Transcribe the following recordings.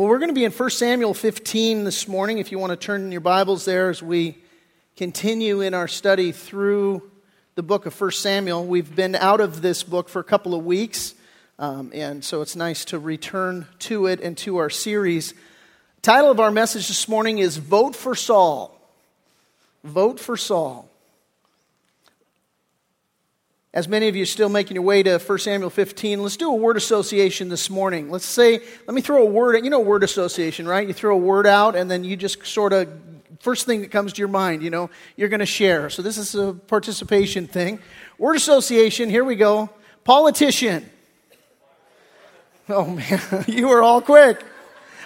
Well, we're going to be in 1 Samuel 15 this morning, if you want to turn in your Bibles there as we continue in our study through the book of 1 Samuel. We've been out of this book for a couple of weeks, um, and so it's nice to return to it and to our series. The title of our message this morning is Vote for Saul. Vote for Saul. As many of you are still making your way to 1 Samuel 15, let's do a word association this morning. Let's say, let me throw a word, you know, word association, right? You throw a word out and then you just sort of, first thing that comes to your mind, you know, you're going to share. So this is a participation thing. Word association, here we go. Politician. Oh man, you were all quick.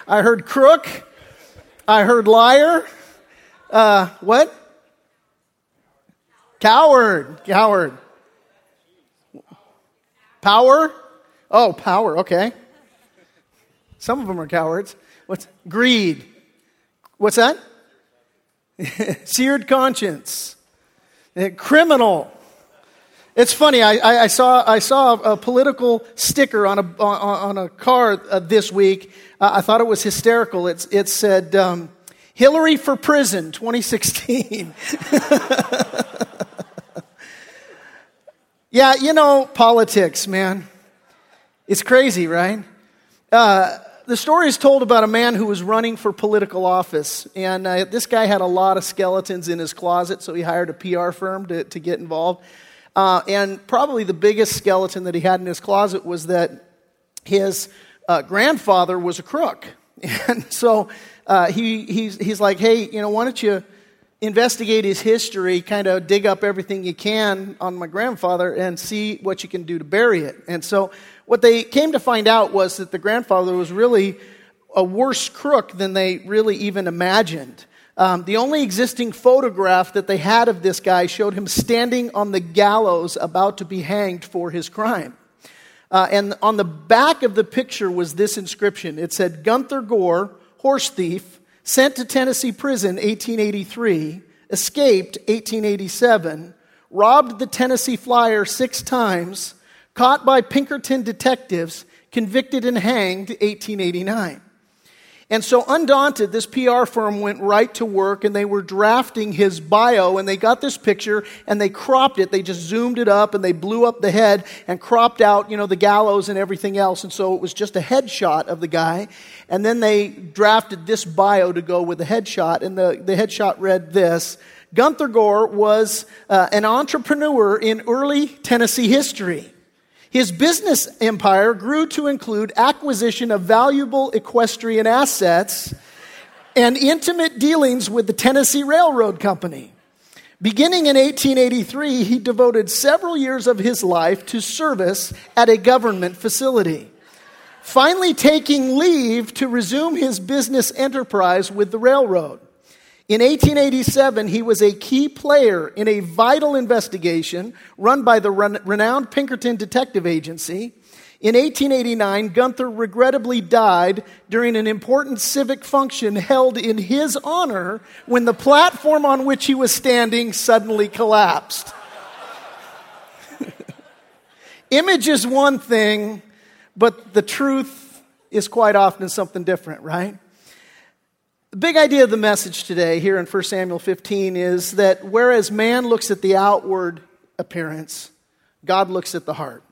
I heard crook. I heard liar. Uh, what? Coward. Coward. Power? Oh, power, okay. Some of them are cowards. What's greed? What's that? Seared conscience. Criminal. It's funny. I, I, I, saw I saw a political sticker on a on, on a car uh, this week. Uh, I thought it was hysterical. It's, it said um, Hillary for prison 2016. Yeah, you know, politics, man. It's crazy, right? Uh, the story is told about a man who was running for political office. And uh, this guy had a lot of skeletons in his closet, so he hired a PR firm to, to get involved. Uh, and probably the biggest skeleton that he had in his closet was that his uh, grandfather was a crook. And so uh, he, he's, he's like, hey, you know, why don't you investigate his history, kind of dig up everything you can on my grandfather and see what you can do to bury it. And so what they came to find out was that the grandfather was really a worse crook than they really even imagined. Um, the only existing photograph that they had of this guy showed him standing on the gallows about to be hanged for his crime. Uh, and on the back of the picture was this inscription. It said, Gunther Gore, horse thief, sent to Tennessee prison 1883, escaped 1887, robbed the Tennessee Flyer six times, caught by Pinkerton detectives, convicted and hanged 1889. And so, undaunted, this PR firm went right to work and they were drafting his bio and they got this picture and they cropped it. They just zoomed it up and they blew up the head and cropped out, you know, the gallows and everything else. And so it was just a headshot of the guy. And then they drafted this bio to go with the headshot. And the, the headshot read this Gunther Gore was uh, an entrepreneur in early Tennessee history. His business empire grew to include acquisition of valuable equestrian assets and intimate dealings with the Tennessee Railroad Company. Beginning in 1883, he devoted several years of his life to service at a government facility. Finally, taking leave to resume his business enterprise with the railroad. In 1887, he was a key player in a vital investigation run by the renowned Pinkerton Detective Agency. In 1889, Gunther regrettably died during an important civic function held in his honor when the platform on which he was standing suddenly collapsed. Image is one thing, but the truth is quite often something different, right? The big idea of the message today here in 1 Samuel 15 is that whereas man looks at the outward appearance, God looks at the heart.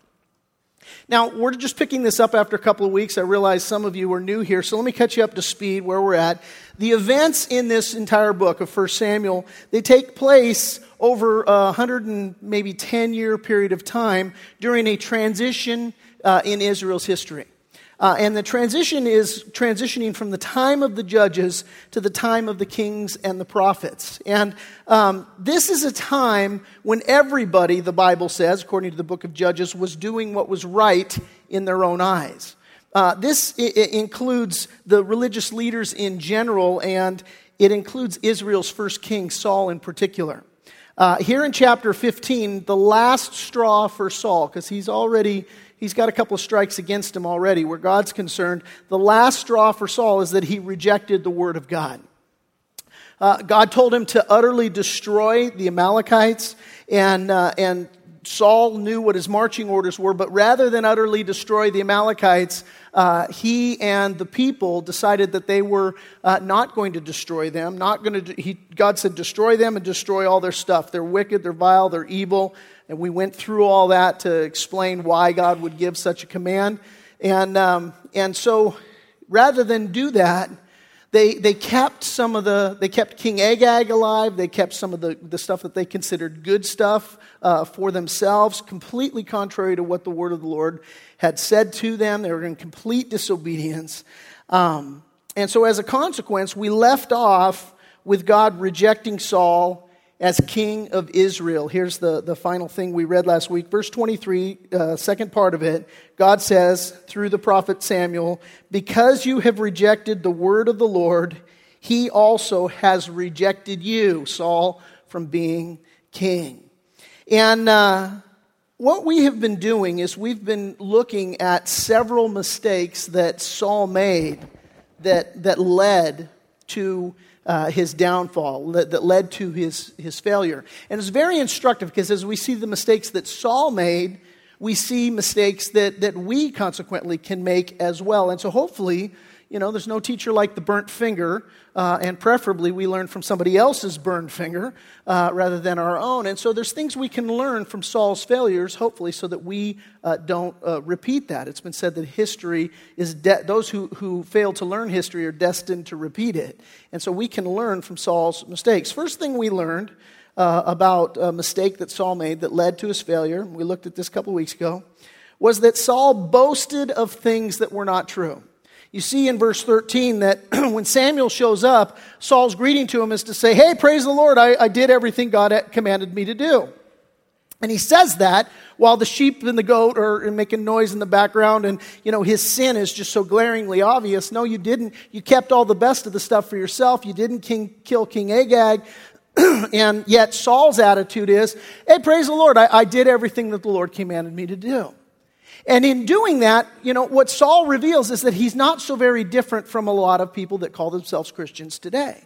Now, we're just picking this up after a couple of weeks. I realize some of you are new here, so let me catch you up to speed where we're at. The events in this entire book of 1 Samuel, they take place over a 100 and maybe 10 year period of time during a transition uh, in Israel's history. Uh, and the transition is transitioning from the time of the judges to the time of the kings and the prophets. And um, this is a time when everybody, the Bible says, according to the book of Judges, was doing what was right in their own eyes. Uh, this I- includes the religious leaders in general, and it includes Israel's first king, Saul, in particular. Uh, here in chapter 15, the last straw for Saul, because he's already he's got a couple of strikes against him already where God's concerned. The last straw for Saul is that he rejected the word of God. Uh, God told him to utterly destroy the Amalekites, and, uh, and Saul knew what his marching orders were, but rather than utterly destroy the Amalekites, uh, he and the people decided that they were uh, not going to destroy them. Not going to. He, God said, "Destroy them and destroy all their stuff. They're wicked. They're vile. They're evil." And we went through all that to explain why God would give such a command. And um, and so, rather than do that, they, they kept some of the, they kept King Agag alive. They kept some of the, the stuff that they considered good stuff uh, for themselves, completely contrary to what the word of the Lord had said to them. They were in complete disobedience. Um, and so, as a consequence, we left off with God rejecting Saul as king of Israel. Here's the, the final thing we read last week. Verse 23, uh, second part of it. God says through the prophet Samuel, Because you have rejected the word of the Lord, he also has rejected you, Saul, from being king. And uh, what we have been doing is we've been looking at several mistakes that Saul made that, that led to uh, his downfall, that, that led to his, his failure. And it's very instructive because as we see the mistakes that Saul made, we see mistakes that, that we consequently can make as well. And so hopefully, you know, there's no teacher like the burnt finger, uh, and preferably we learn from somebody else's burned finger uh, rather than our own. And so there's things we can learn from Saul's failures, hopefully, so that we uh, don't uh, repeat that. It's been said that history is, de- those who, who fail to learn history are destined to repeat it. And so we can learn from Saul's mistakes. First thing we learned uh, about a mistake that Saul made that led to his failure, we looked at this a couple weeks ago, was that Saul boasted of things that were not true. You see in verse 13 that when Samuel shows up, Saul's greeting to him is to say, Hey, praise the Lord, I, I did everything God commanded me to do. And he says that while the sheep and the goat are making noise in the background and, you know, his sin is just so glaringly obvious. No, you didn't. You kept all the best of the stuff for yourself. You didn't king, kill King Agag. and yet Saul's attitude is, hey, praise the Lord. I, I did everything that the Lord commanded me to do. And in doing that, you know, what Saul reveals is that he's not so very different from a lot of people that call themselves Christians today.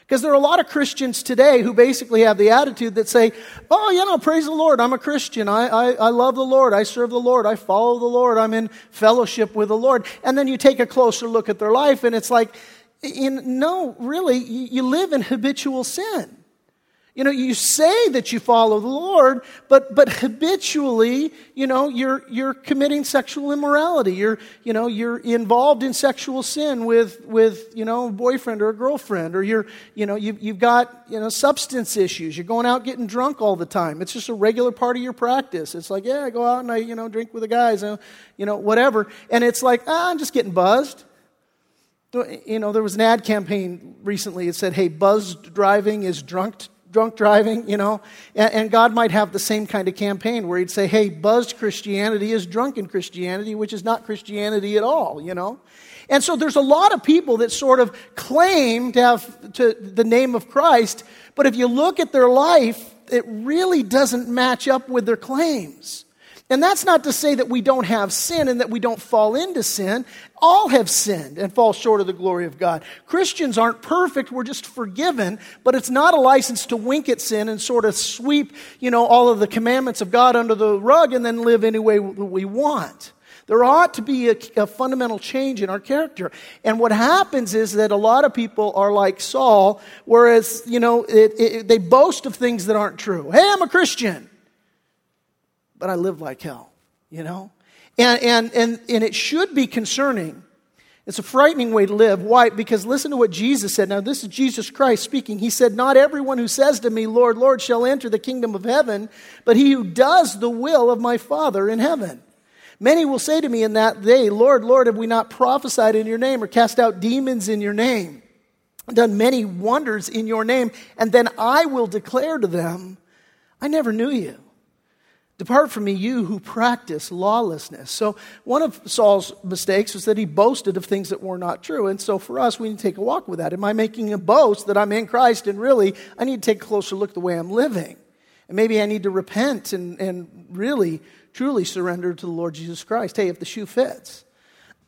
Because there are a lot of Christians today who basically have the attitude that say, oh, you know, praise the Lord, I'm a Christian. I, I, I love the Lord. I serve the Lord. I follow the Lord. I'm in fellowship with the Lord. And then you take a closer look at their life and it's like, in, no, really, you, you live in habitual sin. You know, you say that you follow the Lord, but, but habitually, you know, you're, you're committing sexual immorality. You're, you know, you're involved in sexual sin with, with, you know, a boyfriend or a girlfriend, or you're, you know, you've, you've got, you know, substance issues. You're going out getting drunk all the time. It's just a regular part of your practice. It's like, yeah, I go out and I, you know, drink with the guys, and, you know, whatever. And it's like, ah, I'm just getting buzzed. You know, there was an ad campaign recently that said, hey, buzzed driving is drunk drunk driving, you know. And, God might have the same kind of campaign where He'd say, hey, buzzed Christianity is drunken Christianity, which is not Christianity at all, you know. And so there's a lot of people that sort of claim to have to the name of Christ, but if you look at their life, it really doesn't match up with their claims. And that's not to say that we don't have sin and that we don't fall into sin. All have sinned and fall short of the glory of God. Christians aren't perfect, we're just forgiven, but it's not a license to wink at sin and sort of sweep, you know, all of the commandments of God under the rug and then live any way we want. There ought to be a, a, fundamental change in our character. And what happens is that a lot of people are like Saul, whereas, you know, it, it, they boast of things that aren't true. Hey, I'm a Christian but I live like hell, you know? And, and, and, and it should be concerning. It's a frightening way to live. Why? Because listen to what Jesus said. Now, this is Jesus Christ speaking. He said, Not everyone who says to me, Lord, Lord, shall enter the kingdom of heaven, but he who does the will of my Father in heaven. Many will say to me in that day, Lord, Lord, have we not prophesied in your name or cast out demons in your name, done many wonders in your name? And then I will declare to them, I never knew you. Depart from me, you who practice lawlessness. So, one of Saul's mistakes was that he boasted of things that were not true. And so, for us, we need to take a walk with that. Am I making a boast that I'm in Christ and really I need to take a closer look at the way I'm living? And maybe I need to repent and, and really, truly surrender to the Lord Jesus Christ. Hey, if the shoe fits.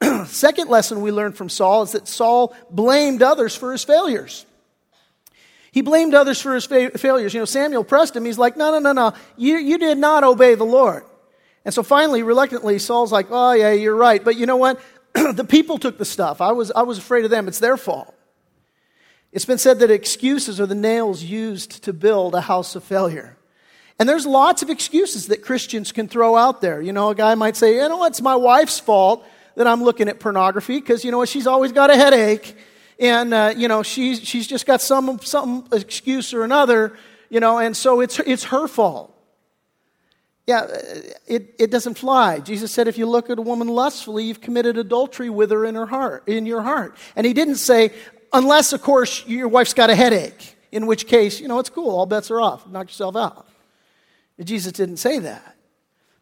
Second lesson we learned from Saul is that Saul blamed others for his failures. He blamed others for his fa- failures. You know, Samuel pressed him. He's like, no, no, no, no. You, you did not obey the Lord. And so finally, reluctantly, Saul's like, oh, yeah, you're right. But you know what? the people took the stuff. I was, I was afraid of them. It's their fault. It's been said that excuses are the nails used to build a house of failure. And there's lots of excuses that Christians can throw out there. You know, a guy might say, you know, it's my wife's fault that I'm looking at pornography because, you know, she's always got a headache and uh, you know she's she's just got some some excuse or another, you know, and so it's it's her fault. Yeah, it, it doesn't fly. Jesus said, if you look at a woman lustfully, you've committed adultery with her in her heart, in your heart. And he didn't say, unless, of course, your wife's got a headache, in which case, you know, it's cool, all bets are off, knock yourself out. Jesus didn't say that.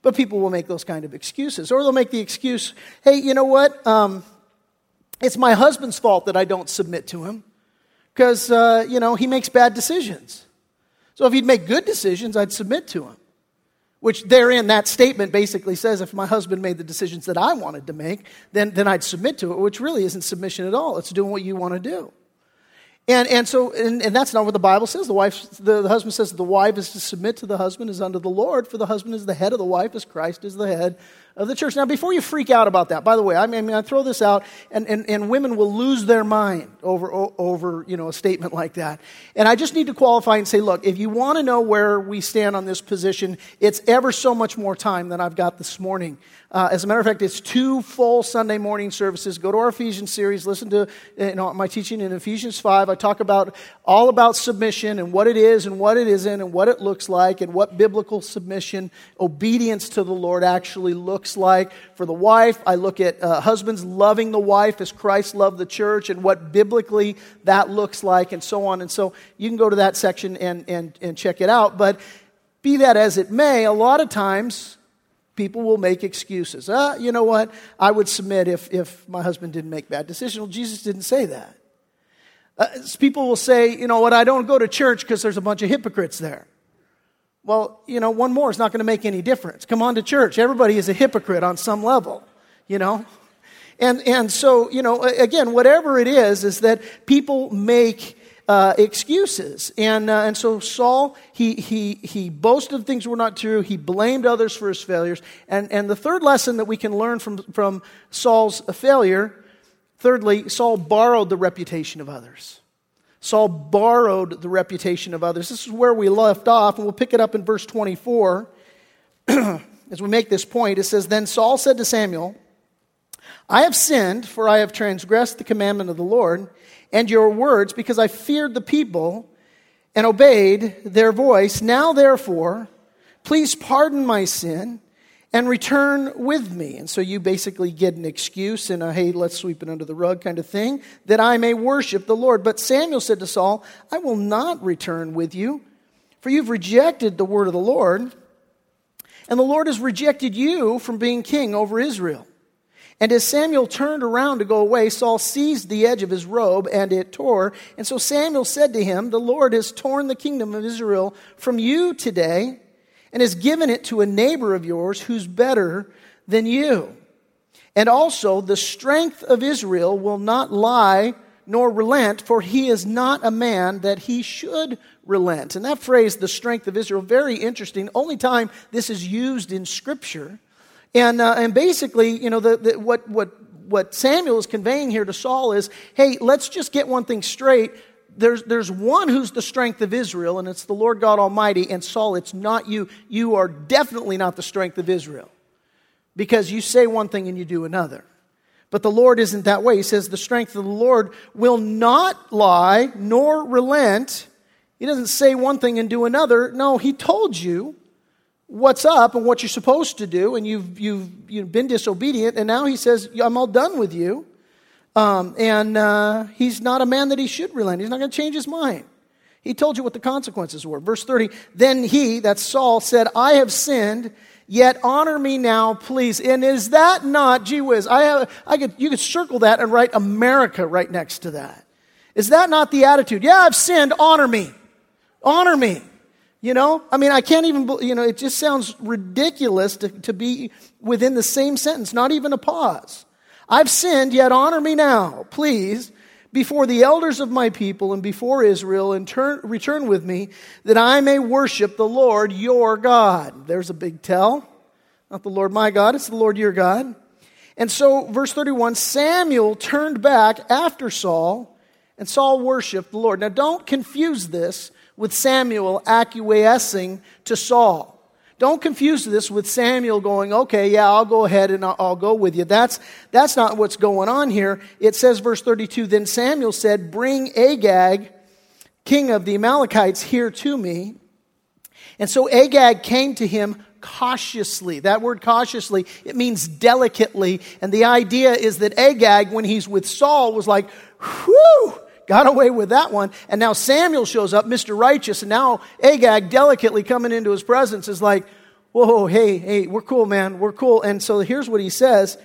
But people will make those kind of excuses. Or they'll make the excuse, hey, you know what? Um, it's my husband's fault that I don't submit to him because, uh, you know, he makes bad decisions. So if he'd make good decisions, I'd submit to him. Which therein, that statement basically says if my husband made the decisions that I wanted to make, then, then I'd submit to it, which really isn't submission at all. It's doing what you want to do. And, and so, and, and that's not what the Bible says. The, wife, the, the husband says the wife is to submit to the husband as unto the Lord, for the husband is the head of the wife, as Christ is the head of the church. Now, before you freak out about that, by the way, I mean, I throw this out, and, and, and women will lose their mind over, over you know, a statement like that. And I just need to qualify and say, look, if you want to know where we stand on this position, it's ever so much more time than I've got this morning. Uh, as a matter of fact, it's two full Sunday morning services. Go to our Ephesians series, listen to you know, my teaching in Ephesians 5. I talk about all about submission and what it is and what it isn't and what it looks like and what biblical submission, obedience to the Lord actually looks like. For the wife, I look at uh, husbands loving the wife as Christ loved the church and what biblically that looks like and so on. And so you can go to that section and, and, and check it out. But be that as it may, a lot of times, people will make excuses. Ah, you know what? I would submit if, if my husband didn't make bad decisions. Well, Jesus didn't say that. Uh, people will say, you know what, I don't go to church because there's a bunch of hypocrites there. Well, you know, one more is not going to make any difference. Come on to church. Everybody is a hypocrite on some level, you know? And, and so, you know, again, whatever it is, is that people make uh, excuses. And, uh, and so Saul, he, he, he boasted things were not true. He blamed others for his failures. And, and the third lesson that we can learn from, from Saul's failure, thirdly, Saul borrowed the reputation of others. Saul borrowed the reputation of others. This is where we left off, and we'll pick it up in verse 24. As we make this point, it says, Then Saul said to Samuel, I have sinned, for I have transgressed the commandment of the Lord and your words because I feared the people and obeyed their voice. Now, therefore, please pardon my sin and return with me. And so you basically get an excuse and a hey, let's sweep it under the rug kind of thing that I may worship the Lord. But Samuel said to Saul, I will not return with you, for you've rejected the word of the Lord, and the Lord has rejected you from being king over Israel. And as Samuel turned around to go away, Saul seized the edge of his robe and it tore. And so Samuel said to him, The Lord has torn the kingdom of Israel from you today and has given it to a neighbor of yours who's better than you. And also, the strength of Israel will not lie nor relent, for he is not a man that he should relent. And that phrase, the strength of Israel, very interesting. Only time this is used in Scripture. And, uh, and basically, you know, the, the, what, what, what Samuel is conveying here to Saul is hey, let's just get one thing straight. There's, there's one who's the strength of Israel, and it's the Lord God Almighty. And Saul, it's not you. You are definitely not the strength of Israel because you say one thing and you do another. But the Lord isn't that way. He says the strength of the Lord will not lie nor relent. He doesn't say one thing and do another. No, he told you what's up and what you're supposed to do, and you've, you've, you've been disobedient, and now he says, I'm all done with you. Um, and uh, he's not a man that he should relent. He's not going to change his mind. He told you what the consequences were. Verse 30 Then he, that's Saul, said, I have sinned, yet honor me now, please. And is that not, gee whiz, I, have, I could, you could circle that and write America right next to that. Is that not the attitude? Yeah, I've sinned, honor me. Honor me. You know, I mean, I can't even, you know, it just sounds ridiculous to, to be within the same sentence, not even a pause. I've sinned, yet honor me now, please, before the elders of my people and before Israel and turn, return with me that I may worship the Lord your God. There's a big tell. Not the Lord my God, it's the Lord your God. And so, verse 31 Samuel turned back after Saul, and Saul worshiped the Lord. Now, don't confuse this with Samuel acquiescing to Saul. Don't confuse this with Samuel going, okay, yeah, I'll go ahead and I'll, I'll, go with you. That's, that's not what's going on here. It says, verse 32, then Samuel said, Bring Agag, king of the Amalekites, here to me. And so Agag came to him cautiously. That word cautiously, it means delicately. And the idea is that Agag, when he's with Saul, was like, whew, got away with that one. And now Samuel shows up, Mr. Righteous, and now Agag, delicately coming into his presence, is like, whoa, hey, hey, we're cool, man, we're cool. And so here's what he says.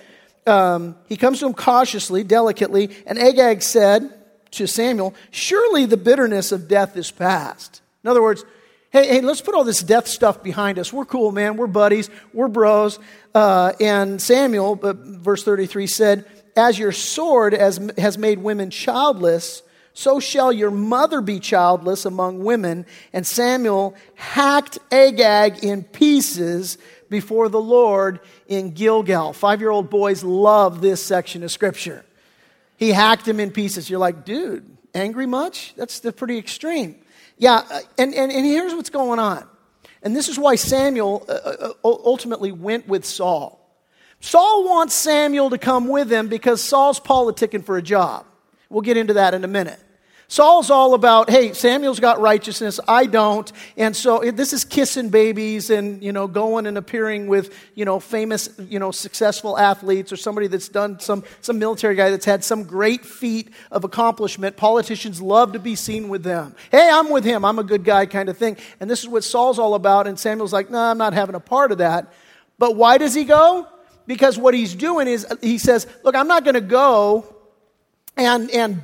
Um, he comes to him cautiously, delicately, and Agag said to Samuel, Surely the bitterness of death is past. In other words, hey, hey, let's put all this death stuff behind us. We're cool, man. We're buddies. We're bros. Uh, and Samuel, uh, verse 33, said, As your sword has, has made women childless, so shall your mother be childless among women. And Samuel hacked Agag in pieces before the Lord in Gilgal. Five year old boys love this section of scripture. He hacked him in pieces. You're like, dude, angry much? That's the pretty extreme. Yeah, uh, and, and, and here's what's going on. And this is why Samuel uh, uh, ultimately went with Saul. Saul wants Samuel to come with him because Saul's politicking for a job. We'll get into that in a minute. Saul's all about, hey, Samuel's got righteousness, I don't. And so this is kissing babies and, you know, going and appearing with, you know, famous, you know, successful athletes or somebody that's done some, some military guy that's had some great feat of accomplishment. Politicians love to be seen with them. Hey, I'm with him, I'm a good guy kind of thing. And this is what Saul's all about. And Samuel's like, no, nah, I'm not having a part of that. But why does he go? Because what he's doing is he says, look, I'm not going to go and, and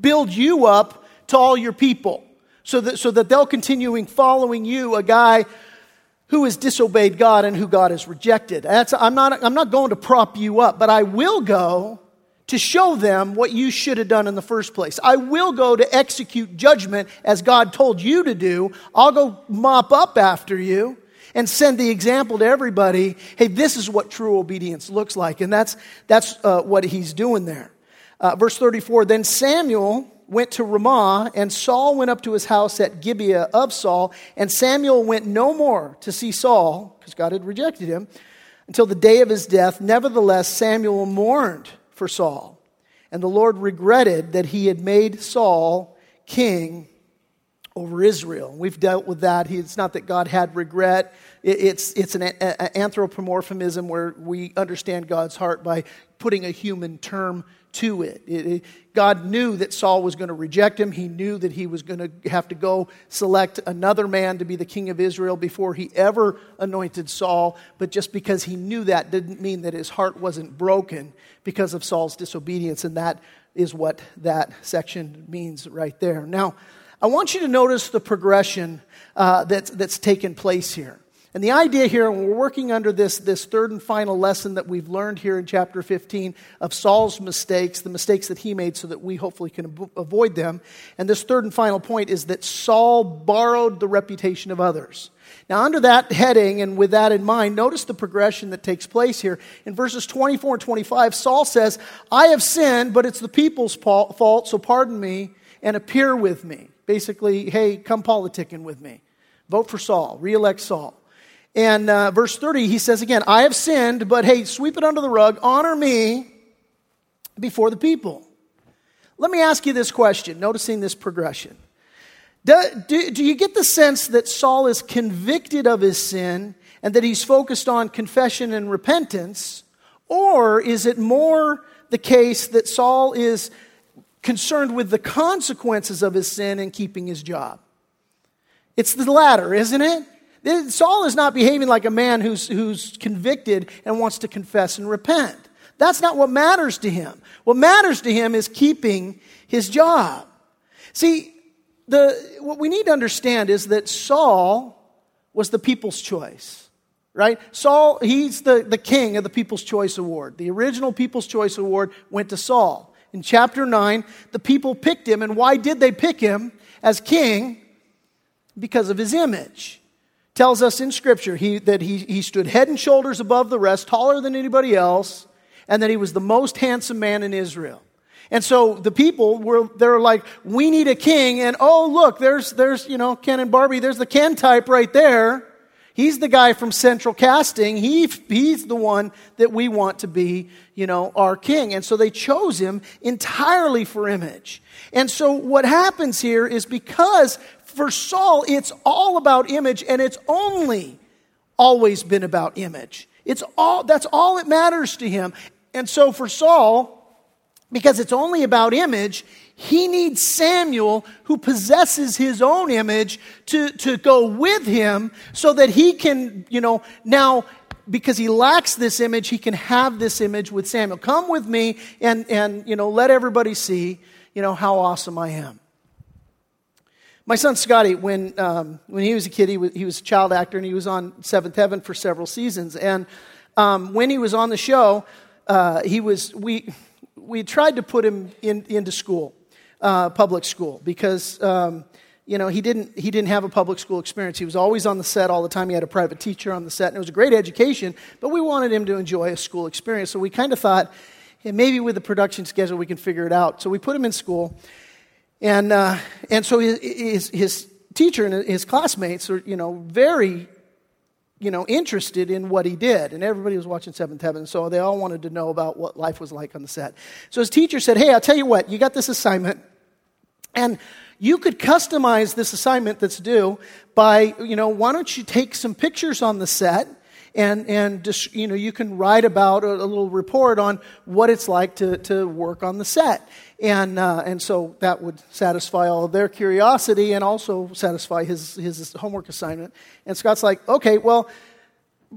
build you up to all your people so that, so that they'll continuing following you, a guy who has disobeyed God and who God has rejected. That's, I'm, not, I'm not going to prop you up, but I will go to show them what you should have done in the first place. I will go to execute judgment as God told you to do. I'll go mop up after you and send the example to everybody. Hey, this is what true obedience looks like. And that's, that's uh, what he's doing there. Uh, verse 34 Then Samuel went to Ramah, and Saul went up to his house at Gibeah of Saul, and Samuel went no more to see Saul, because God had rejected him, until the day of his death. Nevertheless, Samuel mourned for Saul, and the Lord regretted that he had made Saul king over Israel. We've dealt with that. It's not that God had regret. It's, it's an anthropomorphism where we understand God's heart by putting a human term to it. It, it. God knew that Saul was going to reject him. He knew that he was going to have to go select another man to be the king of Israel before he ever anointed Saul. But just because he knew that didn't mean that his heart wasn't broken because of Saul's disobedience. And that is what that section means right there. Now, I want you to notice the progression uh, that's, that's taken place here. And the idea here, and we're working under this, this third and final lesson that we've learned here in chapter 15 of Saul's mistakes, the mistakes that he made, so that we hopefully can avoid them. And this third and final point is that Saul borrowed the reputation of others. Now, under that heading and with that in mind, notice the progression that takes place here. In verses 24 and 25, Saul says, I have sinned, but it's the people's fault, so pardon me and appear with me. Basically, hey, come politicking with me. Vote for Saul, re elect Saul. And uh, verse 30, he says again, I have sinned, but hey, sweep it under the rug, honor me before the people. Let me ask you this question, noticing this progression. Do, do, do, you get the sense that Saul is convicted of his sin and that he's focused on confession and repentance? Or is it more the case that Saul is concerned with the consequences of his sin and keeping his job? It's the latter, isn't it? Saul is not behaving like a man who's, who's convicted and wants to confess and repent. That's not what matters to him. What matters to him is keeping his job. See, the, what we need to understand is that Saul was the people's choice, right? Saul, he's the, the king of the People's Choice Award. The original People's Choice Award went to Saul. In chapter 9, the people picked him. And why did they pick him as king? Because of his image. Tells us in Scripture he, that he, he stood head and shoulders above the rest, taller than anybody else, and that he was the most handsome man in Israel. And so the people were, they're like, we need a king. And oh, look, there's, there's, you know, Ken and Barbie, there's the Ken type right there. He's the guy from Central Casting. He, he's the one that we want to be, you know, our king. And so they chose him entirely for image. And so what happens here is because for Saul, it's all about image and it's only always been about image. It's all, that's all that matters to him. And so for Saul, because it's only about image, he needs Samuel, who possesses his own image, to, to go with him so that he can, you know, now, because he lacks this image, he can have this image with Samuel. Come with me and, and you know, let everybody see, you know, how awesome I am. My son Scotty, when, um, when he was a kid, he was, he was a child actor and he was on Seventh Heaven for several seasons. And um, when he was on the show, uh, he was, we, we tried to put him in, into school, uh, public school, because um, you know he didn't he didn't have a public school experience. He was always on the set all the time. He had a private teacher on the set, and it was a great education. But we wanted him to enjoy a school experience, so we kind of thought, hey, maybe with the production schedule we can figure it out. So we put him in school, and uh, and so his, his, teacher and his classmates are you know very you know, interested in what he did. And everybody was watching Seventh Heaven, so they all wanted to know about what life was like on the set. So his teacher said, Hey, I'll tell you what, you got this assignment, and you could customize this assignment that's due by, you know, why don't you take some pictures on the set and, and just, you know, you can write about a, a, little report on what it's like to, to work on the set. And, uh, and so that would satisfy all of their curiosity and also satisfy his, his homework assignment. And Scott's like, okay, well,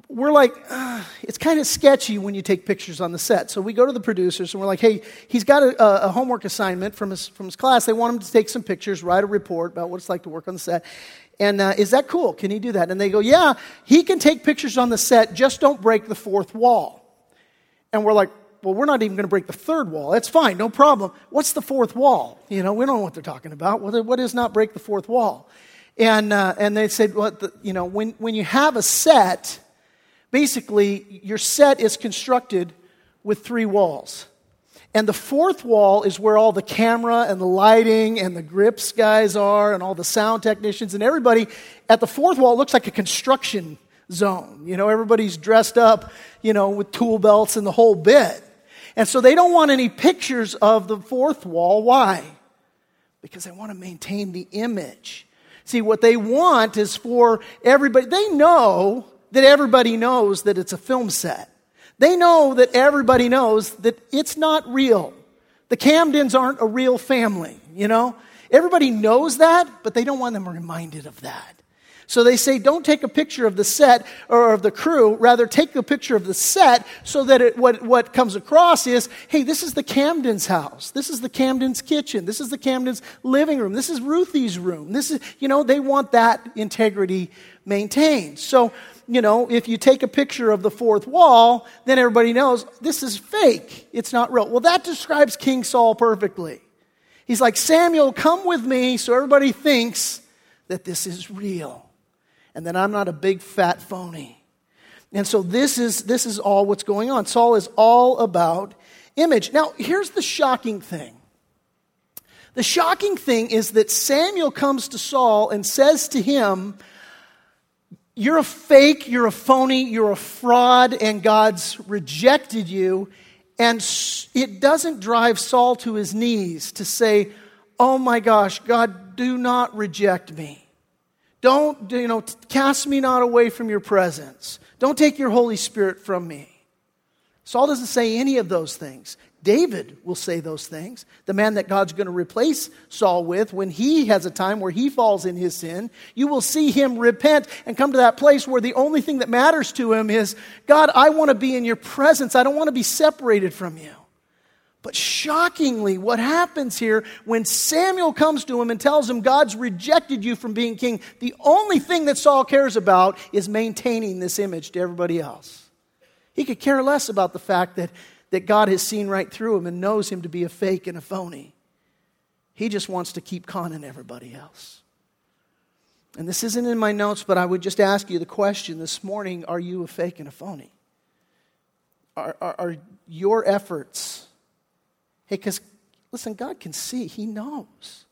we're like, uh, it's kind of sketchy when you take pictures on the set. So we go to the producers and we're like, hey, he's got a, a, homework assignment from his, from his class. They want him to take some pictures, write a report about what it's like to work on the set. And uh, is that cool? Can he do that? And they go, yeah, he can take pictures on the set, just don't break the fourth wall. And we're like, well, we're not even going to break the third wall. That's fine, no problem. What's the fourth wall? You know, we don't know what they're talking about. What is not break the fourth wall? And, uh, and they said, well, the, you know, when, when you have a set, basically your set is constructed with three walls. And the fourth wall is where all the camera and the lighting and the grips guys are and all the sound technicians and everybody. At the fourth wall, looks like a construction zone. You know, everybody's dressed up, you know, with tool belts and the whole bit. And so they don't want any pictures of the fourth wall. Why? Because they want to maintain the image. See, what they want is for everybody, they know that everybody knows that it's a film set. They know that everybody knows that it's not real. The Camdens aren't a real family, you know? Everybody knows that, but they don't want them reminded of that. So they say, don't take a picture of the set or of the crew. Rather, take a picture of the set so that it, what, what comes across is, hey, this is the Camden's house. This is the Camden's kitchen. This is the Camden's living room. This is Ruthie's room. This is, you know, they want that integrity maintained. So, you know, if you take a picture of the fourth wall, then everybody knows this is fake. It's not real. Well, that describes King Saul perfectly. He's like, Samuel, come with me so everybody thinks that this is real and that I'm not a big fat phony. And so this is, this is all what's going on. Saul is all about image. Now, here's the shocking thing. The shocking thing is that Samuel comes to Saul and says to him, you're a fake, you're a phony, you're a fraud, and God's rejected you. And it doesn't drive Saul to his knees to say, Oh my gosh, God, do not reject me. Don't, you know, cast me not away from your presence. Don't take your Holy Spirit from me. Saul doesn't say any of those things. David will say those things. The man that God's going to replace Saul with when he has a time where he falls in his sin, you will see him repent and come to that place where the only thing that matters to him is God, I want to be in your presence. I don't want to be separated from you. But shockingly, what happens here when Samuel comes to him and tells him God's rejected you from being king, the only thing that Saul cares about is maintaining this image to everybody else. He could care less about the fact that that God has seen right through him and knows him to be a fake and a phony. He just wants to keep conning everybody else. And this isn't in my notes, but I would just ask you the question this morning are you a fake and a phony? Are, are, are your efforts, hey, because listen, God can see, He knows.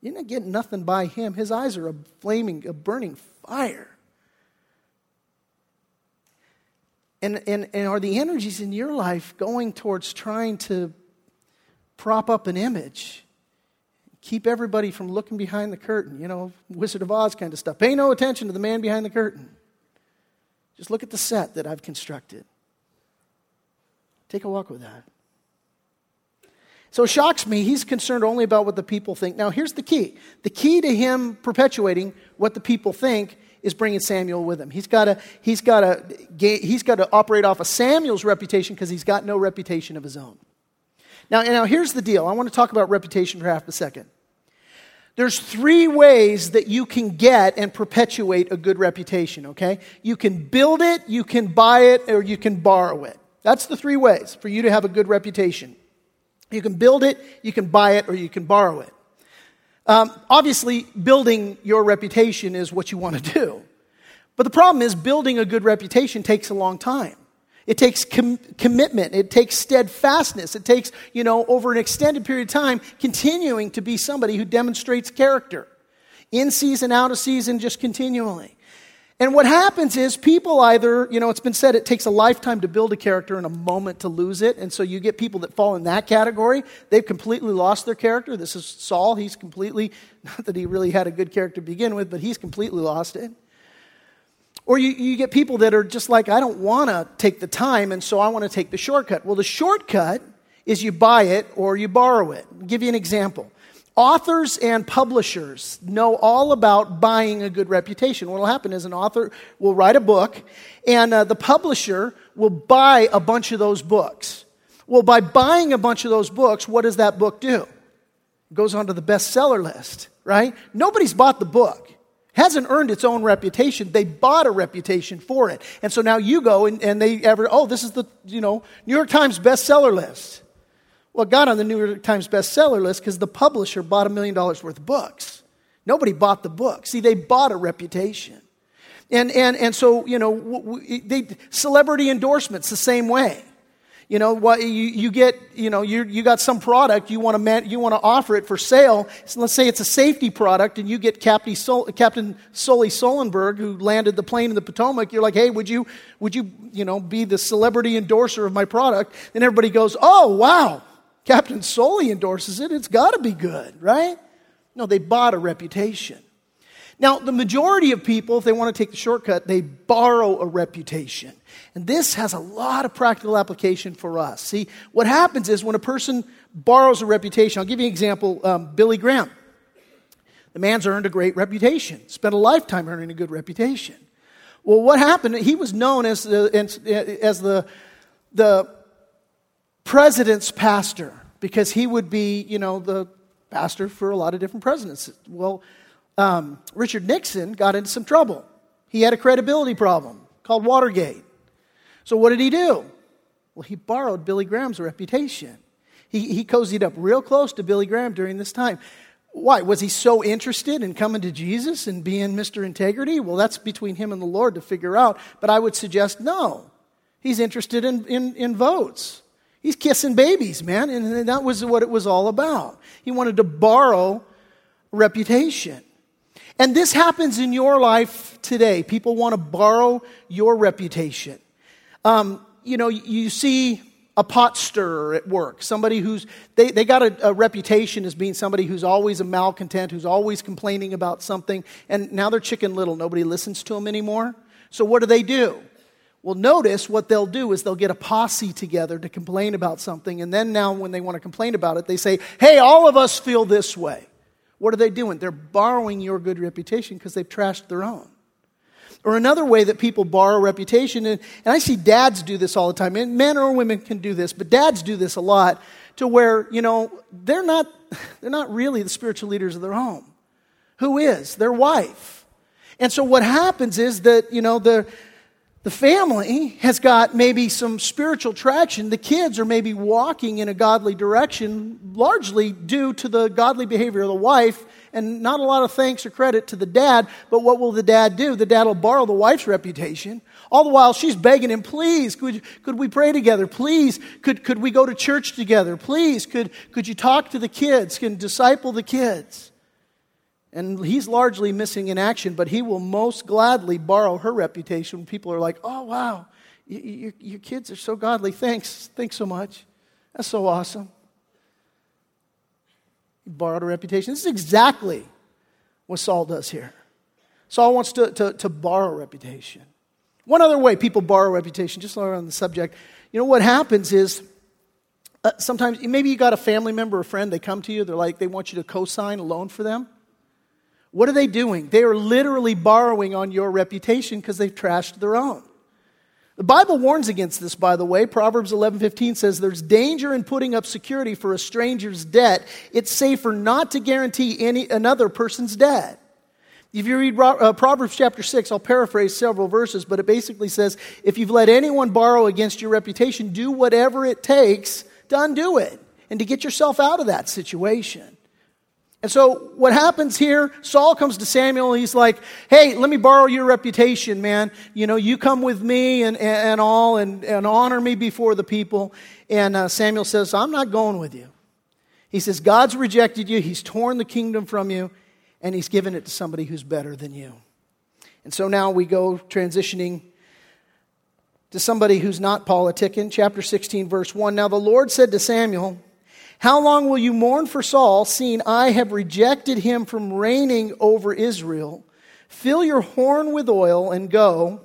You're not getting nothing by Him. His eyes are a flaming, a burning fire. And, and, and are the energies in your life going towards trying to prop up an image? Keep everybody from looking behind the curtain, you know, Wizard of Oz kind of stuff. Pay no attention to the man behind the curtain. Just look at the set that I've constructed. Take a walk with that. So it shocks me. He's concerned only about what the people think. Now, here's the key the key to him perpetuating what the people think is bringing Samuel with him. He's got to, he's got to, he's got to operate off of Samuel's reputation because he's got no reputation of his own. Now, now, here's the deal. I want to talk about reputation for half a second. There's three ways that you can get and perpetuate a good reputation, okay? You can build it, you can buy it, or you can borrow it. That's the three ways for you to have a good reputation. You can build it, you can buy it, or you can borrow it. Um, obviously, building your reputation is what you want to do. But the problem is, building a good reputation takes a long time. It takes com- commitment. It takes steadfastness. It takes, you know, over an extended period of time, continuing to be somebody who demonstrates character. In season, out of season, just continually. And what happens is people either, you know, it's been said it takes a lifetime to build a character and a moment to lose it. And so you get people that fall in that category. They've completely lost their character. This is Saul. He's completely, not that he really had a good character to begin with, but he's completely lost it. Or you, you get people that are just like, I don't want to take the time, and so I want to take the shortcut. Well, the shortcut is you buy it or you borrow it. I'll give you an example. Authors and publishers know all about buying a good reputation. What will happen is an author will write a book, and uh, the publisher will buy a bunch of those books. Well, by buying a bunch of those books, what does that book do? It goes onto the bestseller list, right? Nobody's bought the book. Hasn't earned its own reputation. They bought a reputation for it. And so now you go and, and they ever, oh, this is the, you know, New York Times bestseller list. Well, it got on the New York Times bestseller list because the publisher bought a million dollars worth of books. Nobody bought the book. See, they bought a reputation. And, and, and so, you know, they, celebrity endorsements the same way. You know, what you, you get, you know, you, you got some product, you want to you want to offer it for sale. So let's say it's a safety product and you get Captain, Sol, Captain Sully Sullenberg who landed the plane in the Potomac. You're like, hey, would you, would you, you know, be the celebrity endorser of my product? And everybody goes, oh, wow, Captain Sully endorses it, it's got to be good, right? No, they bought a reputation. Now, the majority of people, if they want to take the shortcut, they borrow a reputation. And this has a lot of practical application for us. See, what happens is when a person borrows a reputation, I'll give you an example um, Billy Graham. The man's earned a great reputation, spent a lifetime earning a good reputation. Well, what happened? He was known as the, as the, the president's pastor because he would be, you know, the pastor for a lot of different presidents. Well, um, Richard Nixon got into some trouble. He had a credibility problem called Watergate. So what did he do? Well, he borrowed Billy Graham's reputation. He, he cozied up real close to Billy Graham during this time. Why? Was he so interested in coming to Jesus and being Mr. Integrity? Well, that's between him and the Lord to figure out. But I would suggest no. He's interested in, in, in votes. He's kissing babies, man, and that was what it was all about. He wanted to borrow reputation. And this happens in your life today. People want to borrow your reputation. Um, you know, you see a pot stirrer at work, somebody who's, they, they got a, a, reputation as being somebody who's always a malcontent, who's always complaining about something, and now they're chicken little. Nobody listens to them anymore. So what do they do? Well, notice what they'll do is they'll get a posse together to complain about something. And then now, when they want to complain about it, they say, Hey, all of us feel this way. What are they doing? They're borrowing your good reputation because they've trashed their own. Or another way that people borrow reputation, and, and I see dads do this all the time, and men or women can do this, but dads do this a lot to where, you know, they're not, they're not really the spiritual leaders of their home. Who is? Their wife. And so what happens is that, you know, the, the family has got maybe some spiritual traction. The kids are maybe walking in a godly direction, largely due to the godly behavior of the wife, and not a lot of thanks or credit to the dad. But what will the dad do? The dad will borrow the wife's reputation. All the while she's begging him, please, could, could we pray together? Please, could, could we go to church together? Please, could, could you talk to the kids? Can disciple the kids? And he's largely missing in action, but he will most gladly borrow her reputation people are like, oh, wow, your, your kids are so godly. Thanks. Thanks so much. That's so awesome. He borrowed a reputation. This is exactly what Saul does here. Saul wants to, to, to borrow reputation. One other way people borrow reputation, just on the subject, you know what happens is uh, sometimes maybe you got a family member or friend, they come to you, they're like, they want you to co sign a loan for them. What are they doing? They are literally borrowing on your reputation because they've trashed their own. The Bible warns against this, by the way. Proverbs 11:15 says there's danger in putting up security for a stranger's debt. It's safer not to guarantee any another person's debt. If you read uh, Proverbs chapter 6, I'll paraphrase several verses, but it basically says if you've let anyone borrow against your reputation, do whatever it takes to undo it and to get yourself out of that situation. And so what happens here, Saul comes to Samuel and he's like, hey, let me borrow your reputation, man. You know, you come with me and, and, all and, and honor me before the people. And uh, Samuel says, I'm not going with you. He says, God's rejected you. He's torn the kingdom from you and he's given it to somebody who's better than you. And so now we go transitioning to somebody who's not politicking. Chapter 16, verse 1. Now the Lord said to Samuel, How long will you mourn for Saul, seeing I have rejected him from reigning over Israel? Fill your horn with oil and go.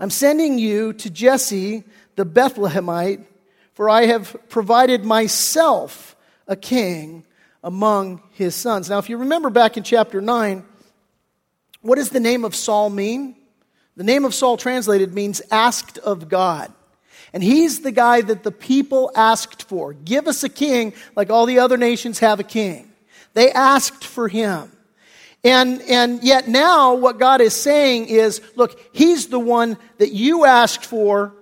I'm sending you to Jesse the Bethlehemite, for I have provided myself a king among his sons. Now, if you remember back in chapter 9, what does the name of Saul mean? The name of Saul translated means asked of God. And he's the guy that the people asked for. Give us a king like all the other nations have a king. They asked for him. And, and yet now what God is saying is, look, he's the one that you asked for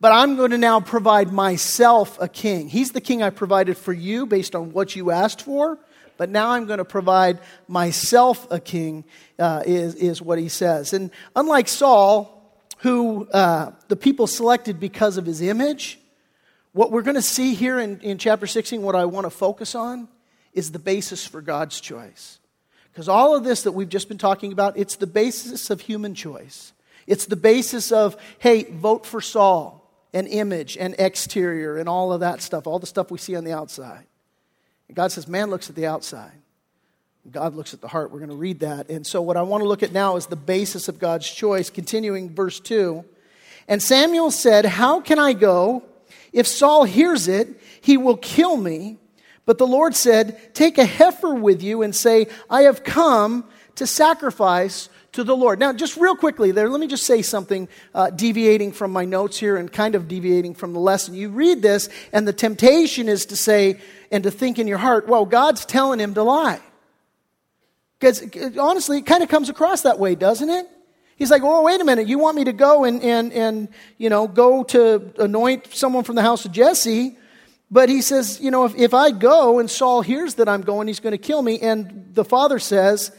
but I'm going to now provide myself a king. He's the king I provided for you based on what you asked for, but now I'm going to provide myself a king, uh, is, is what he says. And unlike Saul, who uh, the people selected because of his image, what we're going to see here in, in chapter 16, what I want to focus on, is the basis for God's choice. Because all of this that we've just been talking about, it's the basis of human choice. It's the basis of, hey, vote for Saul and image and exterior and all of that stuff, all the stuff we see on the outside. And God says, man looks at the outside. God looks at the heart. We're going to read that. And so, what I want to look at now is the basis of God's choice. Continuing verse 2. And Samuel said, How can I go? If Saul hears it, he will kill me. But the Lord said, Take a heifer with you and say, I have come to sacrifice to the Lord. Now, just real quickly there, let me just say something uh, deviating from my notes here and kind of deviating from the lesson. You read this, and the temptation is to say and to think in your heart, well, God's telling him to lie. Because honestly, it kind of comes across that way, doesn't it? He's like, oh, wait a minute, you want me to go and, and, and you know, go to anoint someone from the house of Jesse. But he says, you know, if, if I go and Saul hears that I'm going, he's going to kill me. And the father says,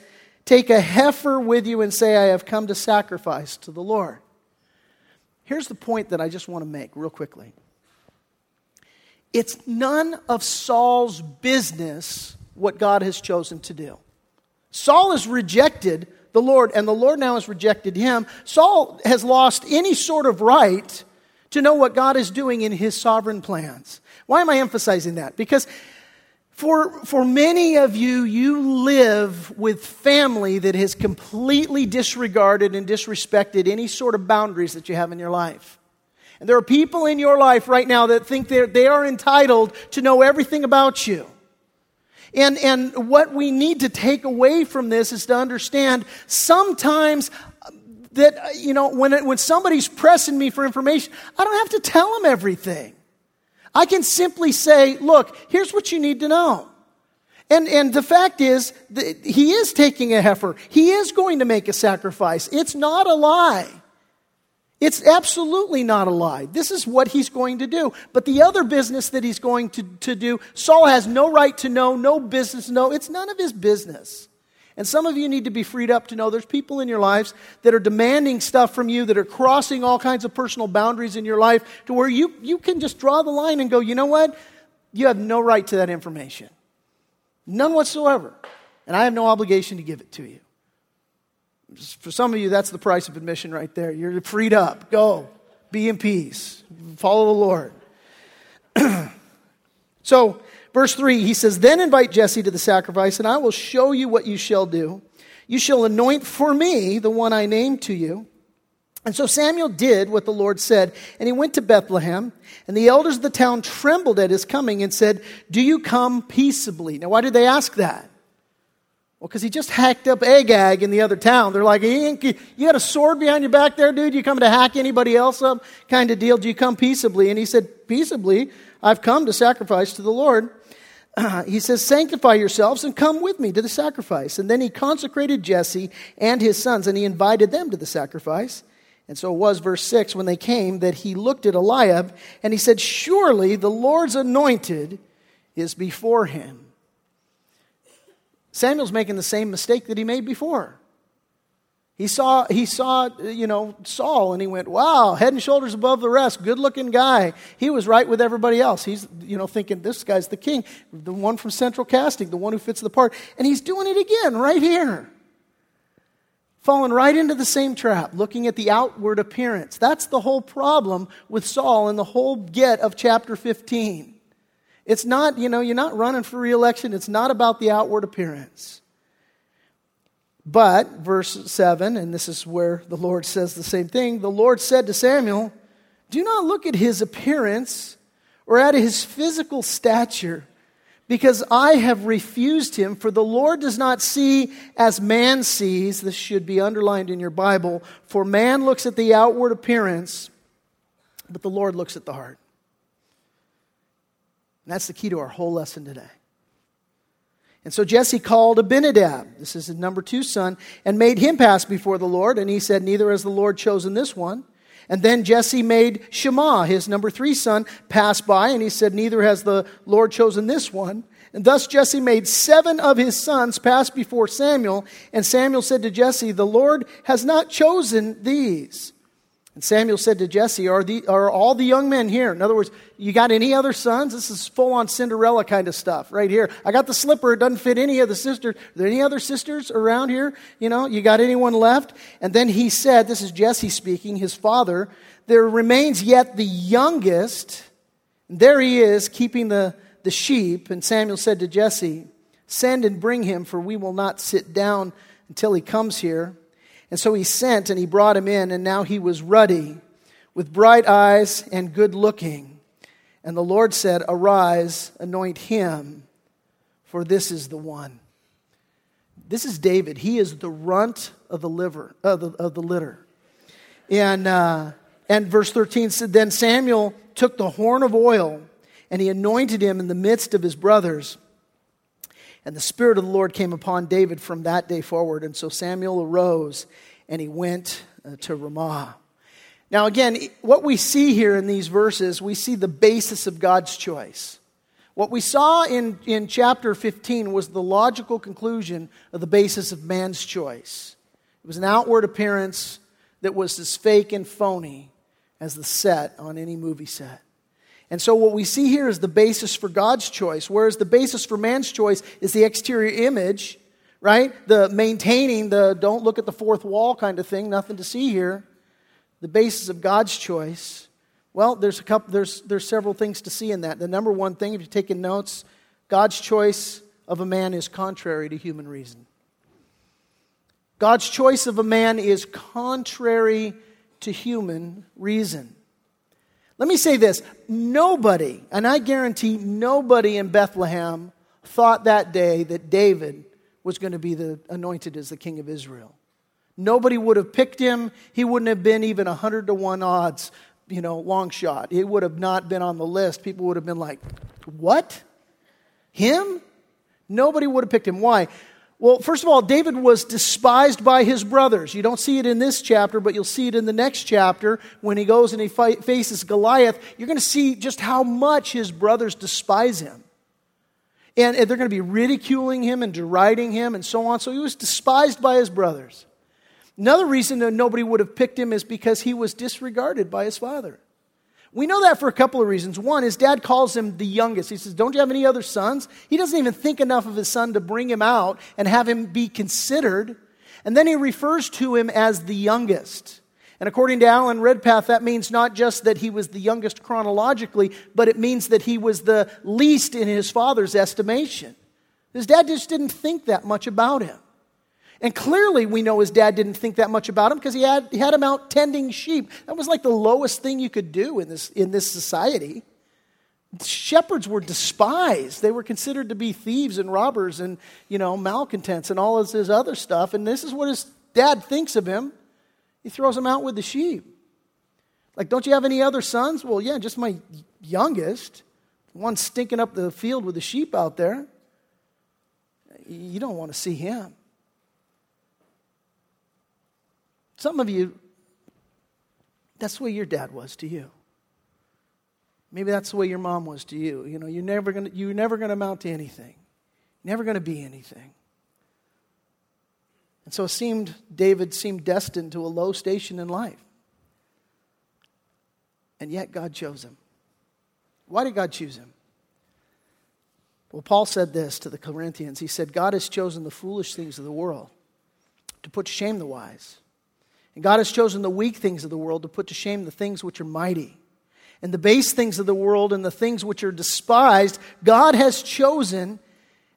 Take a heifer with you and say, I have come to sacrifice to the Lord. Here's the point that I just want to make real quickly it's none of Saul's business what God has chosen to do. Saul has rejected the Lord, and the Lord now has rejected him. Saul has lost any sort of right to know what God is doing in his sovereign plans. Why am I emphasizing that? Because for, for many of you, you live with family that has completely disregarded and disrespected any sort of boundaries that you have in your life. And there are people in your life right now that think they are entitled to know everything about you. And, and what we need to take away from this is to understand sometimes that, you know, when, it, when somebody's pressing me for information, I don't have to tell them everything. I can simply say, look, here's what you need to know. And, and the fact is, he is taking a heifer. He is going to make a sacrifice. It's not a lie. It's absolutely not a lie. This is what he's going to do. But the other business that he's going to, to do, Saul has no right to know, no business to know. It's none of his business. And some of you need to be freed up to know there's people in your lives that are demanding stuff from you, that are crossing all kinds of personal boundaries in your life to where you, you can just draw the line and go, you know what? You have no right to that information. None whatsoever. And I have no obligation to give it to you. For some of you, that's the price of admission right there. You're freed up. Go. Be in peace. Follow the Lord. so, verse 3, he says, Then invite Jesse to the sacrifice, and I will show you what you shall do. You shall anoint for me the one I named to you. And so Samuel did what the Lord said, and he went to Bethlehem, and the elders of the town trembled at his coming and said, Do you come peaceably? Now, why did they ask that? Well, because he just hacked up Agag in the other town. They're like, you got a sword behind your back there, dude? You coming to hack anybody else up? Kind of deal. Do you come peaceably? And he said, Peaceably, I've come to sacrifice to the Lord. Uh, he says, Sanctify yourselves and come with me to the sacrifice. And then he consecrated Jesse and his sons, and he invited them to the sacrifice. And so it was, verse 6, when they came, that he looked at Eliab and he said, Surely the Lord's anointed is before him. Samuel's making the same mistake that he made before. He saw, he saw, you know, Saul and he went, wow, head and shoulders above the rest, good looking guy. He was right with everybody else. He's, you know, thinking this guy's the king, the one from central casting, the one who fits the part. And he's doing it again right here. Falling right into the same trap, looking at the outward appearance. That's the whole problem with Saul and the whole get of chapter 15. It's not, you know, you're not running for reelection. It's not about the outward appearance. But, verse 7, and this is where the Lord says the same thing the Lord said to Samuel, Do not look at his appearance or at his physical stature, because I have refused him. For the Lord does not see as man sees. This should be underlined in your Bible. For man looks at the outward appearance, but the Lord looks at the heart. And that's the key to our whole lesson today. And so Jesse called Abinadab, this is his number two son, and made him pass before the Lord. And he said, Neither has the Lord chosen this one. And then Jesse made Shammah, his number three son, pass by, and he said, Neither has the Lord chosen this one. And thus Jesse made seven of his sons pass before Samuel. And Samuel said to Jesse, The Lord has not chosen these. And Samuel said to Jesse, are, the, are all the young men here? In other words, you got any other sons? This is full on Cinderella kind of stuff right here. I got the slipper. It doesn't fit any of the sisters. Are there any other sisters around here? You know, you got anyone left? And then he said, this is Jesse speaking, his father, there remains yet the youngest. And there he is keeping the, the sheep. And Samuel said to Jesse, send and bring him, for we will not sit down until he comes here. And so he sent and he brought him in, and now he was ruddy, with bright eyes and good looking. And the Lord said, Arise, anoint him, for this is the one. This is David. He is the runt of the, liver, of the, of the litter. And, uh, and verse 13 said, Then Samuel took the horn of oil and he anointed him in the midst of his brothers. And the Spirit of the Lord came upon David from that day forward. And so Samuel arose and he went uh, to Ramah. Now, again, what we see here in these verses, we see the basis of God's choice. What we saw in, in chapter 15 was the logical conclusion of the basis of man's choice. It was an outward appearance that was as fake and phony as the set on any movie set. And so, what we see here is the basis for God's choice, whereas the basis for man's choice is the exterior image, right? The maintaining the don't look at the fourth wall kind of thing, nothing to see here. The basis of God's choice. Well, there's a couple there's there's several things to see in that. The number one thing, if you're taking notes, God's choice of a man is contrary to human reason. God's choice of a man is contrary to human reason. Let me say this nobody, and I guarantee nobody in Bethlehem thought that day that David was going to be the anointed as the king of Israel. Nobody would have picked him. He wouldn't have been even 100 to 1 odds, you know, long shot. He would have not been on the list. People would have been like, What? Him? Nobody would have picked him. Why? Well, first of all, David was despised by his brothers. You don't see it in this chapter, but you'll see it in the next chapter when he goes and he fight, faces Goliath. You're going to see just how much his brothers despise him. And they're going to be ridiculing him and deriding him and so on. So he was despised by his brothers. Another reason that nobody would have picked him is because he was disregarded by his father. We know that for a couple of reasons. One, his dad calls him the youngest. He says, Don't you have any other sons? He doesn't even think enough of his son to bring him out and have him be considered. And then he refers to him as the youngest. And according to Alan Redpath, that means not just that he was the youngest chronologically, but it means that he was the least in his father's estimation. His dad just didn't think that much about him. And clearly, we know his dad didn't think that much about him because he had, he had him out tending sheep. That was like the lowest thing you could do in this, in this society. Shepherds were despised. They were considered to be thieves and robbers and, you know, malcontents and all of this other stuff. And this is what his dad thinks of him. He throws him out with the sheep. Like, don't you have any other sons? Well, yeah, just my youngest. One stinking up the field with the sheep out there. You don't want to see him. Some of you, that's the way your dad was to you. Maybe that's the way your mom was to you. You know, you're never gonna, you're never to amount to anything. never going to be anything. And so it seemed, David seemed destined to a low station in life. And yet God chose him. Why did God choose him? Well, Paul said this to the Corinthians. He said, God has chosen the foolish things of the world to put to shame the wise. And God has chosen the weak things of the world to put to shame the things which are mighty. And the base things of the world and the things which are despised, God has chosen,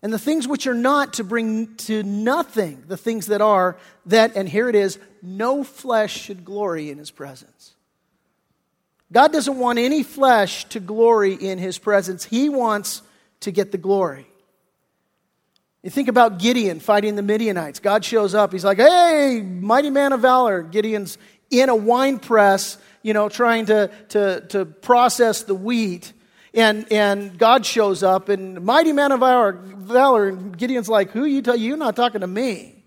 and the things which are not to bring to nothing the things that are, that, and here it is, no flesh should glory in his presence. God doesn't want any flesh to glory in his presence. He wants to get the glory. You think about Gideon fighting the Midianites. God shows up. He's like, hey, mighty man of valor. Gideon's in a wine press, you know, trying to, to, to process the wheat. And, and God shows up, and mighty man of valor, and Gideon's like, who you you? You're not talking to me.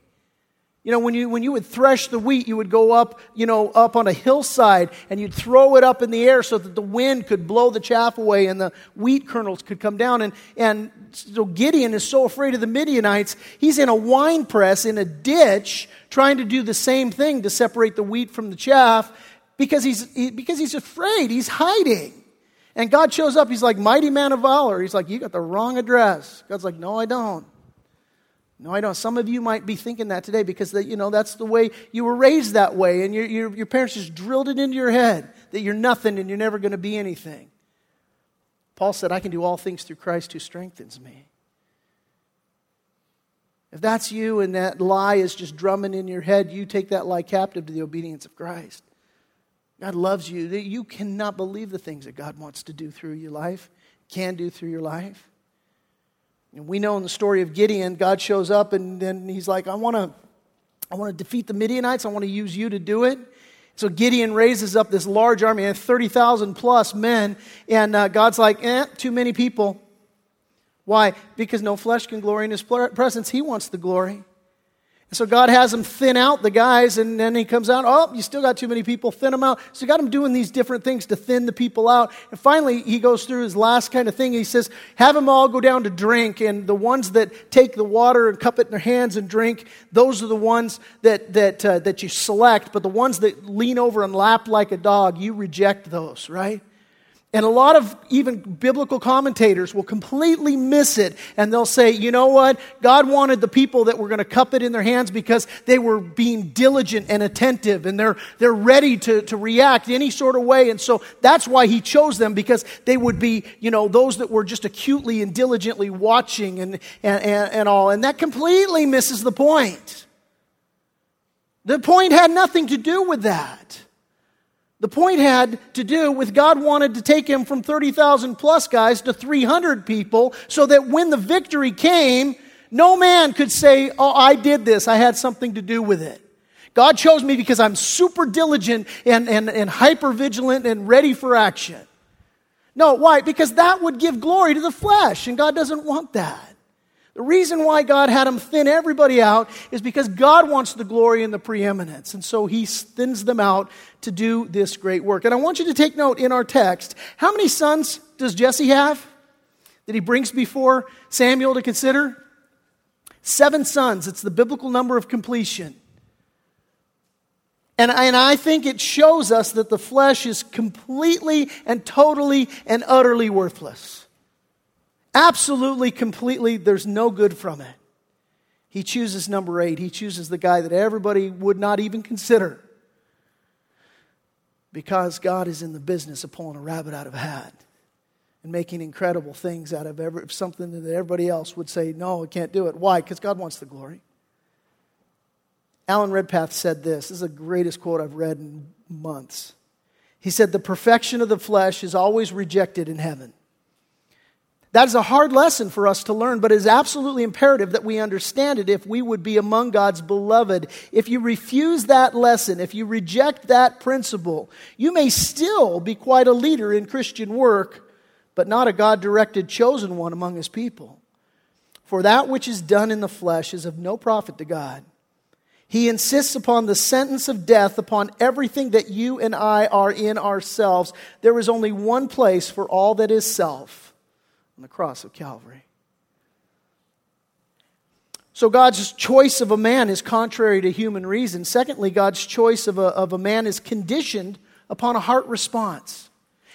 You know, when you, when you would thresh the wheat, you would go up, you know, up on a hillside and you'd throw it up in the air so that the wind could blow the chaff away and the wheat kernels could come down. And, and so Gideon is so afraid of the Midianites, he's in a wine press in a ditch trying to do the same thing to separate the wheat from the chaff because he's, he, because he's afraid. He's hiding. And God shows up. He's like, mighty man of valor. He's like, you got the wrong address. God's like, no, I don't. No, I don't. Some of you might be thinking that today because you know that's the way you were raised that way, and your, your, your parents just drilled it into your head that you're nothing and you're never going to be anything. Paul said, I can do all things through Christ who strengthens me. If that's you and that lie is just drumming in your head, you take that lie captive to the obedience of Christ. God loves you. You cannot believe the things that God wants to do through your life, can do through your life. And we know in the story of Gideon, God shows up and then he's like, I want to I want to defeat the Midianites. I want to use you to do it. So Gideon raises up this large army, 30,000 plus men, and uh, God's like, eh, too many people. Why? Because no flesh can glory in his presence. He wants the glory. So God has them thin out the guys, and then he comes out, oh, you still got too many people, thin them out. So he got him doing these different things to thin the people out. And finally, he goes through his last kind of thing. He says, have them all go down to drink, and the ones that take the water and cup it in their hands and drink, those are the ones that, that, uh, that you select. But the ones that lean over and lap like a dog, you reject those, right? And a lot of even biblical commentators will completely miss it and they'll say, you know what? God wanted the people that were going to cup it in their hands because they were being diligent and attentive and they're, they're ready to, to react any sort of way. And so that's why he chose them because they would be, you know, those that were just acutely and diligently watching and, and, and, and all. And that completely misses the point. The point had nothing to do with that. The point had to do with God wanted to take him from 30,000 plus guys to 300 people so that when the victory came, no man could say, Oh, I did this. I had something to do with it. God chose me because I'm super diligent and, and, and hyper vigilant and ready for action. No, why? Because that would give glory to the flesh, and God doesn't want that. The reason why God had him thin everybody out is because God wants the glory and the preeminence. And so he thins them out to do this great work. And I want you to take note in our text how many sons does Jesse have that he brings before Samuel to consider? Seven sons. It's the biblical number of completion. And, and I think it shows us that the flesh is completely and totally and utterly worthless. Absolutely, completely, there's no good from it. He chooses number eight. He chooses the guy that everybody would not even consider. Because God is in the business of pulling a rabbit out of a hat and making incredible things out of every, something that everybody else would say, no, I can't do it. Why? Because God wants the glory. Alan Redpath said this. This is the greatest quote I've read in months. He said, The perfection of the flesh is always rejected in heaven. That is a hard lesson for us to learn, but it is absolutely imperative that we understand it if we would be among God's beloved. If you refuse that lesson, if you reject that principle, you may still be quite a leader in Christian work, but not a God directed chosen one among his people. For that which is done in the flesh is of no profit to God. He insists upon the sentence of death upon everything that you and I are in ourselves. There is only one place for all that is self on the cross of Calvary. So, God's choice of a man is contrary to human reason. Secondly, God's choice of a, of a man is conditioned upon a heart response.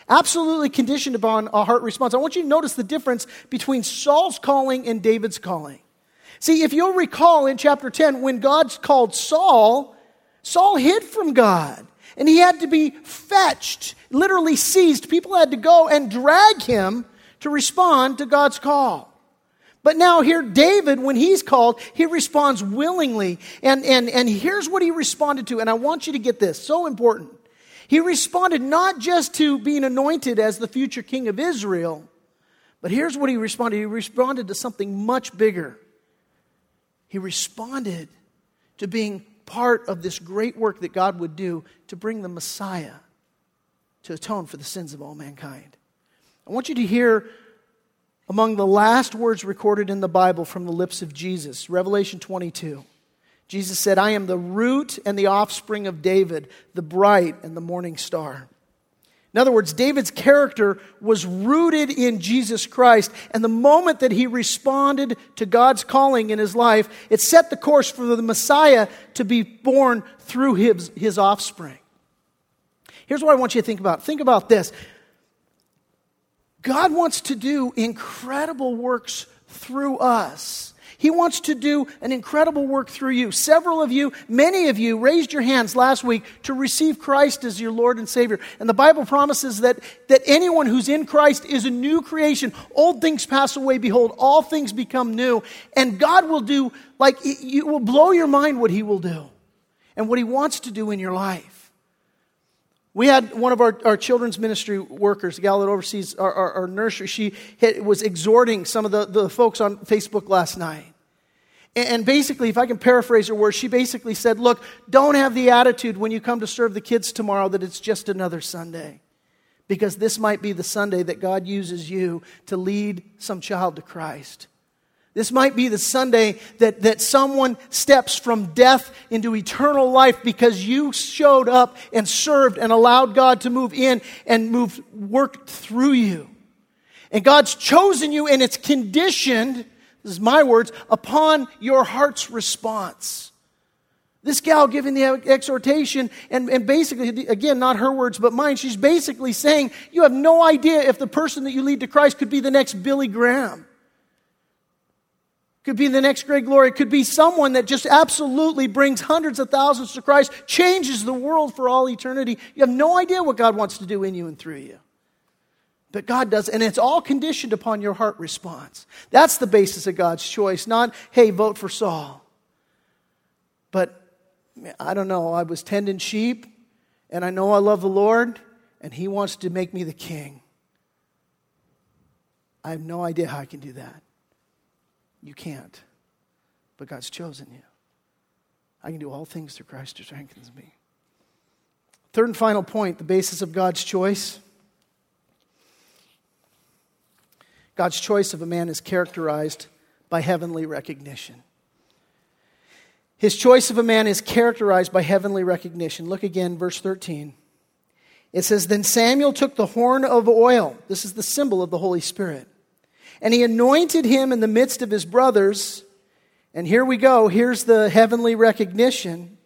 Absolutely conditioned upon a heart response. I want you to notice the difference between Saul's calling and David's calling. See, if you'll recall in chapter 10, when God called Saul, Saul hid from God and he had to be fetched, literally seized. People had to go and drag him to respond to God's call. But now here, David, when he's called, he responds willingly. And, and, and here's what he responded to. And I want you to get this, so important. He responded not just to being anointed as the future king of Israel, but here's what he responded. He responded to something much bigger. He responded to being part of this great work that God would do to bring the Messiah to atone for the sins of all mankind. I want you to hear among the last words recorded in the Bible from the lips of Jesus, Revelation 22. Jesus said, I am the root and the offspring of David, the bright and the morning star. In other words, David's character was rooted in Jesus Christ, and the moment that he responded to God's calling in his life, it set the course for the Messiah to be born through his, his offspring. Here's what I want you to think about. Think about this. God wants to do incredible works through us. He wants to do an incredible work through you. Several of you, many of you, raised your hands last week to receive Christ as your Lord and Savior. And the Bible promises that, that anyone who's in Christ is a new creation. Old things pass away. Behold, all things become new. And God will do, like, it will blow your mind what He will do and what He wants to do in your life. We had one of our, our children's ministry workers, the gal that oversees our, our, our nursery, she hit, was exhorting some of the, the folks on Facebook last night. And, and basically, if I can paraphrase her words, she basically said, Look, don't have the attitude when you come to serve the kids tomorrow that it's just another Sunday. Because this might be the Sunday that God uses you to lead some child to Christ. This might be the Sunday that, that someone steps from death into eternal life because you showed up and served and allowed God to move in and move, work through you. And God's chosen you and it's conditioned, this is my words, upon your heart's response. This gal giving the exhortation, and, and basically, again, not her words, but mine, she's basically saying, You have no idea if the person that you lead to Christ could be the next Billy Graham. Could be the next great glory. It could be someone that just absolutely brings hundreds of thousands to Christ, changes the world for all eternity. You have no idea what God wants to do in you and through you. But God does, and it's all conditioned upon your heart response. That's the basis of God's choice, not, hey, vote for Saul. But I don't know, I was tending sheep, and I know I love the Lord, and He wants to make me the king. I have no idea how I can do that. You can't. But God's chosen you. I can do all things through Christ who strengthens me. Third and final point the basis of God's choice. God's choice of a man is characterized by heavenly recognition. His choice of a man is characterized by heavenly recognition. Look again, verse 13. It says, Then Samuel took the horn of oil. This is the symbol of the Holy Spirit. And he anointed him in the midst of his brothers. And here we go. Here's the heavenly recognition.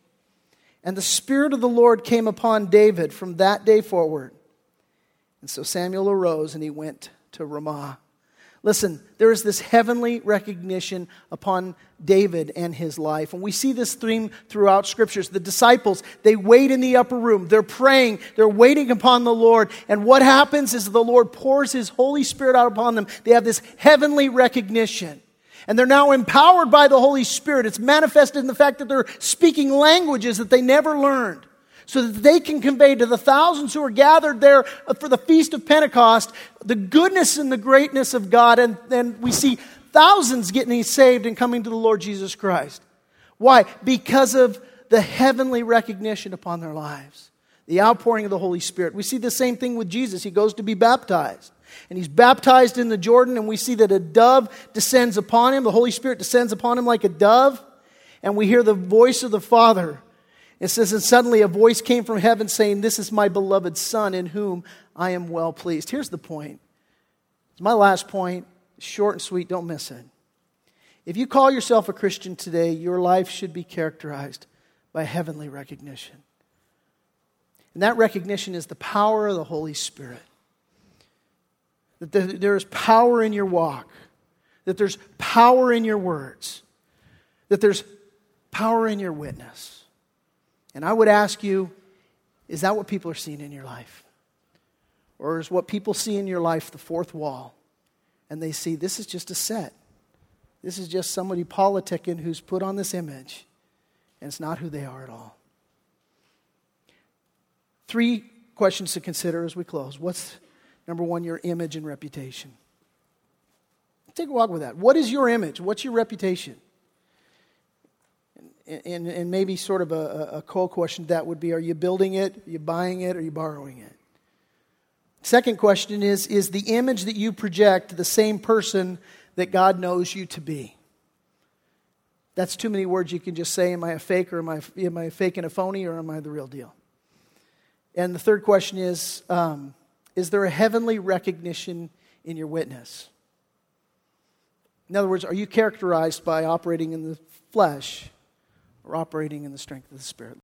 And the Spirit of the Lord came upon David from that day forward. And so Samuel arose and he went to Ramah. Listen, there is this heavenly recognition upon David and his life. And we see this theme throughout scriptures. The disciples, they wait in the upper room. They're praying. They're waiting upon the Lord. And what happens is the Lord pours his Holy Spirit out upon them. They have this heavenly recognition. And they're now empowered by the Holy Spirit. It's manifested in the fact that they're speaking languages that they never learned so that they can convey to the thousands who are gathered there for the Feast of Pentecost the goodness and the greatness of God. And then we see thousands getting saved and coming to the Lord Jesus Christ. Why? Because of the heavenly recognition upon their lives, the outpouring of the Holy Spirit. We see the same thing with Jesus. He goes to be baptized. And he's baptized in the Jordan, and we see that a dove descends upon him. The Holy Spirit descends upon him like a dove. And we hear the voice of the Father it says, And suddenly a voice came from heaven saying, This is my beloved Son in whom I am well pleased. Here's the point. It's my last point. Short and sweet, don't miss it. If you call yourself a Christian today, your life should be characterized by heavenly recognition. And that recognition is the power of the Holy Spirit. That there is power in your walk, that there's power in your words, that there's power in your witness. And I would ask you, is that what people are seeing in your life? Or is what people see in your life the fourth wall? And they see this is just a set. This is just somebody politicking who's put on this image, and it's not who they are at all. Three questions to consider as we close. What's number one, your image and reputation? Take a walk with that. What is your image? What's your reputation? and, and maybe sort of a, a question that would be are you building it, are you buying it, or are you borrowing it? Second question is Is the image that you project the same person that God knows you to be? That's too many words you can just say. Am I a fake or am I, am I fake and a phony or am I the real deal? And the third question is um, Is there a heavenly recognition in your witness? In other words, are you characterized by operating in the flesh or operating in the strength of the Spirit.